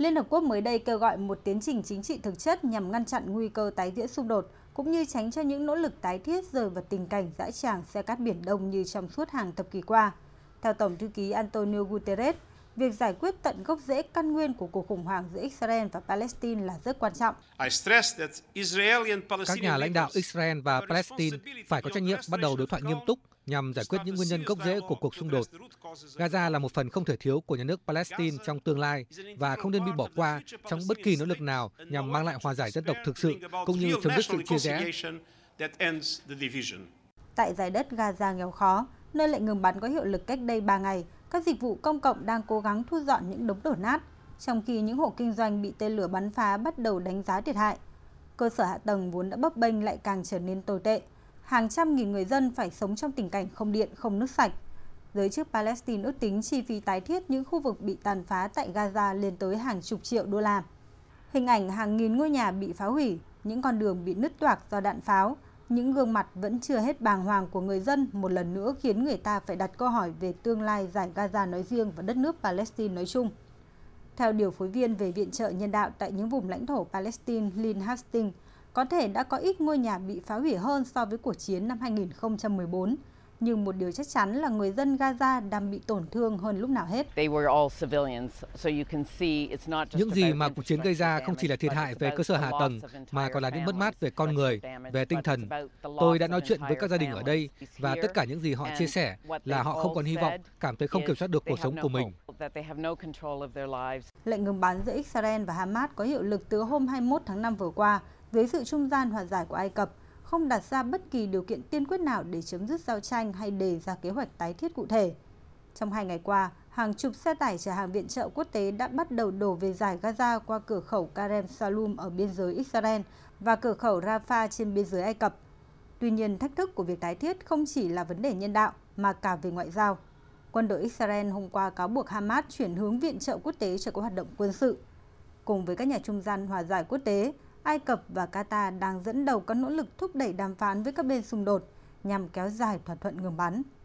Liên Hợp Quốc mới đây kêu gọi một tiến trình chính trị thực chất nhằm ngăn chặn nguy cơ tái diễn xung đột, cũng như tránh cho những nỗ lực tái thiết rơi vào tình cảnh dã tràng xe cát Biển Đông như trong suốt hàng thập kỷ qua. Theo Tổng thư ký Antonio Guterres, việc giải quyết tận gốc rễ căn nguyên của cuộc khủng hoảng giữa Israel và Palestine là rất quan trọng. Các nhà lãnh đạo Israel và Palestine phải có trách nhiệm bắt đầu đối thoại nghiêm túc nhằm giải quyết những nguyên nhân gốc rễ của cuộc xung đột. Gaza là một phần không thể thiếu của nhà nước Palestine trong tương lai và không nên bị bỏ qua trong bất kỳ nỗ lực nào nhằm mang lại hòa giải dân tộc thực sự cũng như chấm dứt sự chia rẽ. Tại giải đất Gaza nghèo khó, nơi lệnh ngừng bắn có hiệu lực cách đây 3 ngày, các dịch vụ công cộng đang cố gắng thu dọn những đống đổ nát, trong khi những hộ kinh doanh bị tên lửa bắn phá bắt đầu đánh giá thiệt hại. Cơ sở hạ tầng vốn đã bấp bênh lại càng trở nên tồi tệ. Hàng trăm nghìn người dân phải sống trong tình cảnh không điện, không nước sạch. Giới chức Palestine ước tính chi phí tái thiết những khu vực bị tàn phá tại Gaza lên tới hàng chục triệu đô la. Hình ảnh hàng nghìn ngôi nhà bị phá hủy, những con đường bị nứt toạc do đạn pháo, những gương mặt vẫn chưa hết bàng hoàng của người dân một lần nữa khiến người ta phải đặt câu hỏi về tương lai giải Gaza nói riêng và đất nước Palestine nói chung. Theo điều phối viên về viện trợ nhân đạo tại những vùng lãnh thổ Palestine Lynn Hastings, có thể đã có ít ngôi nhà bị phá hủy hơn so với cuộc chiến năm 2014, nhưng một điều chắc chắn là người dân Gaza đang bị tổn thương hơn lúc nào hết. Những gì mà cuộc chiến gây ra không chỉ là thiệt hại về cơ sở hạ tầng, mà còn là những mất mát về con người, về tinh thần. Tôi đã nói chuyện với các gia đình ở đây và tất cả những gì họ chia sẻ là họ không còn hy vọng, cảm thấy không kiểm soát được cuộc sống của mình. Lệnh ngừng bắn giữa Israel và Hamas có hiệu lực từ hôm 21 tháng 5 vừa qua dưới sự trung gian hòa giải của Ai Cập không đặt ra bất kỳ điều kiện tiên quyết nào để chấm dứt giao tranh hay đề ra kế hoạch tái thiết cụ thể. Trong hai ngày qua, hàng chục xe tải chở hàng viện trợ quốc tế đã bắt đầu đổ về giải Gaza qua cửa khẩu Karem Salum ở biên giới Israel và cửa khẩu Rafah trên biên giới Ai Cập. Tuy nhiên, thách thức của việc tái thiết không chỉ là vấn đề nhân đạo mà cả về ngoại giao. Quân đội Israel hôm qua cáo buộc Hamas chuyển hướng viện trợ quốc tế cho các hoạt động quân sự. Cùng với các nhà trung gian hòa giải quốc tế, Ai Cập và Qatar đang dẫn đầu các nỗ lực thúc đẩy đàm phán với các bên xung đột nhằm kéo dài thỏa thuận ngừng bắn.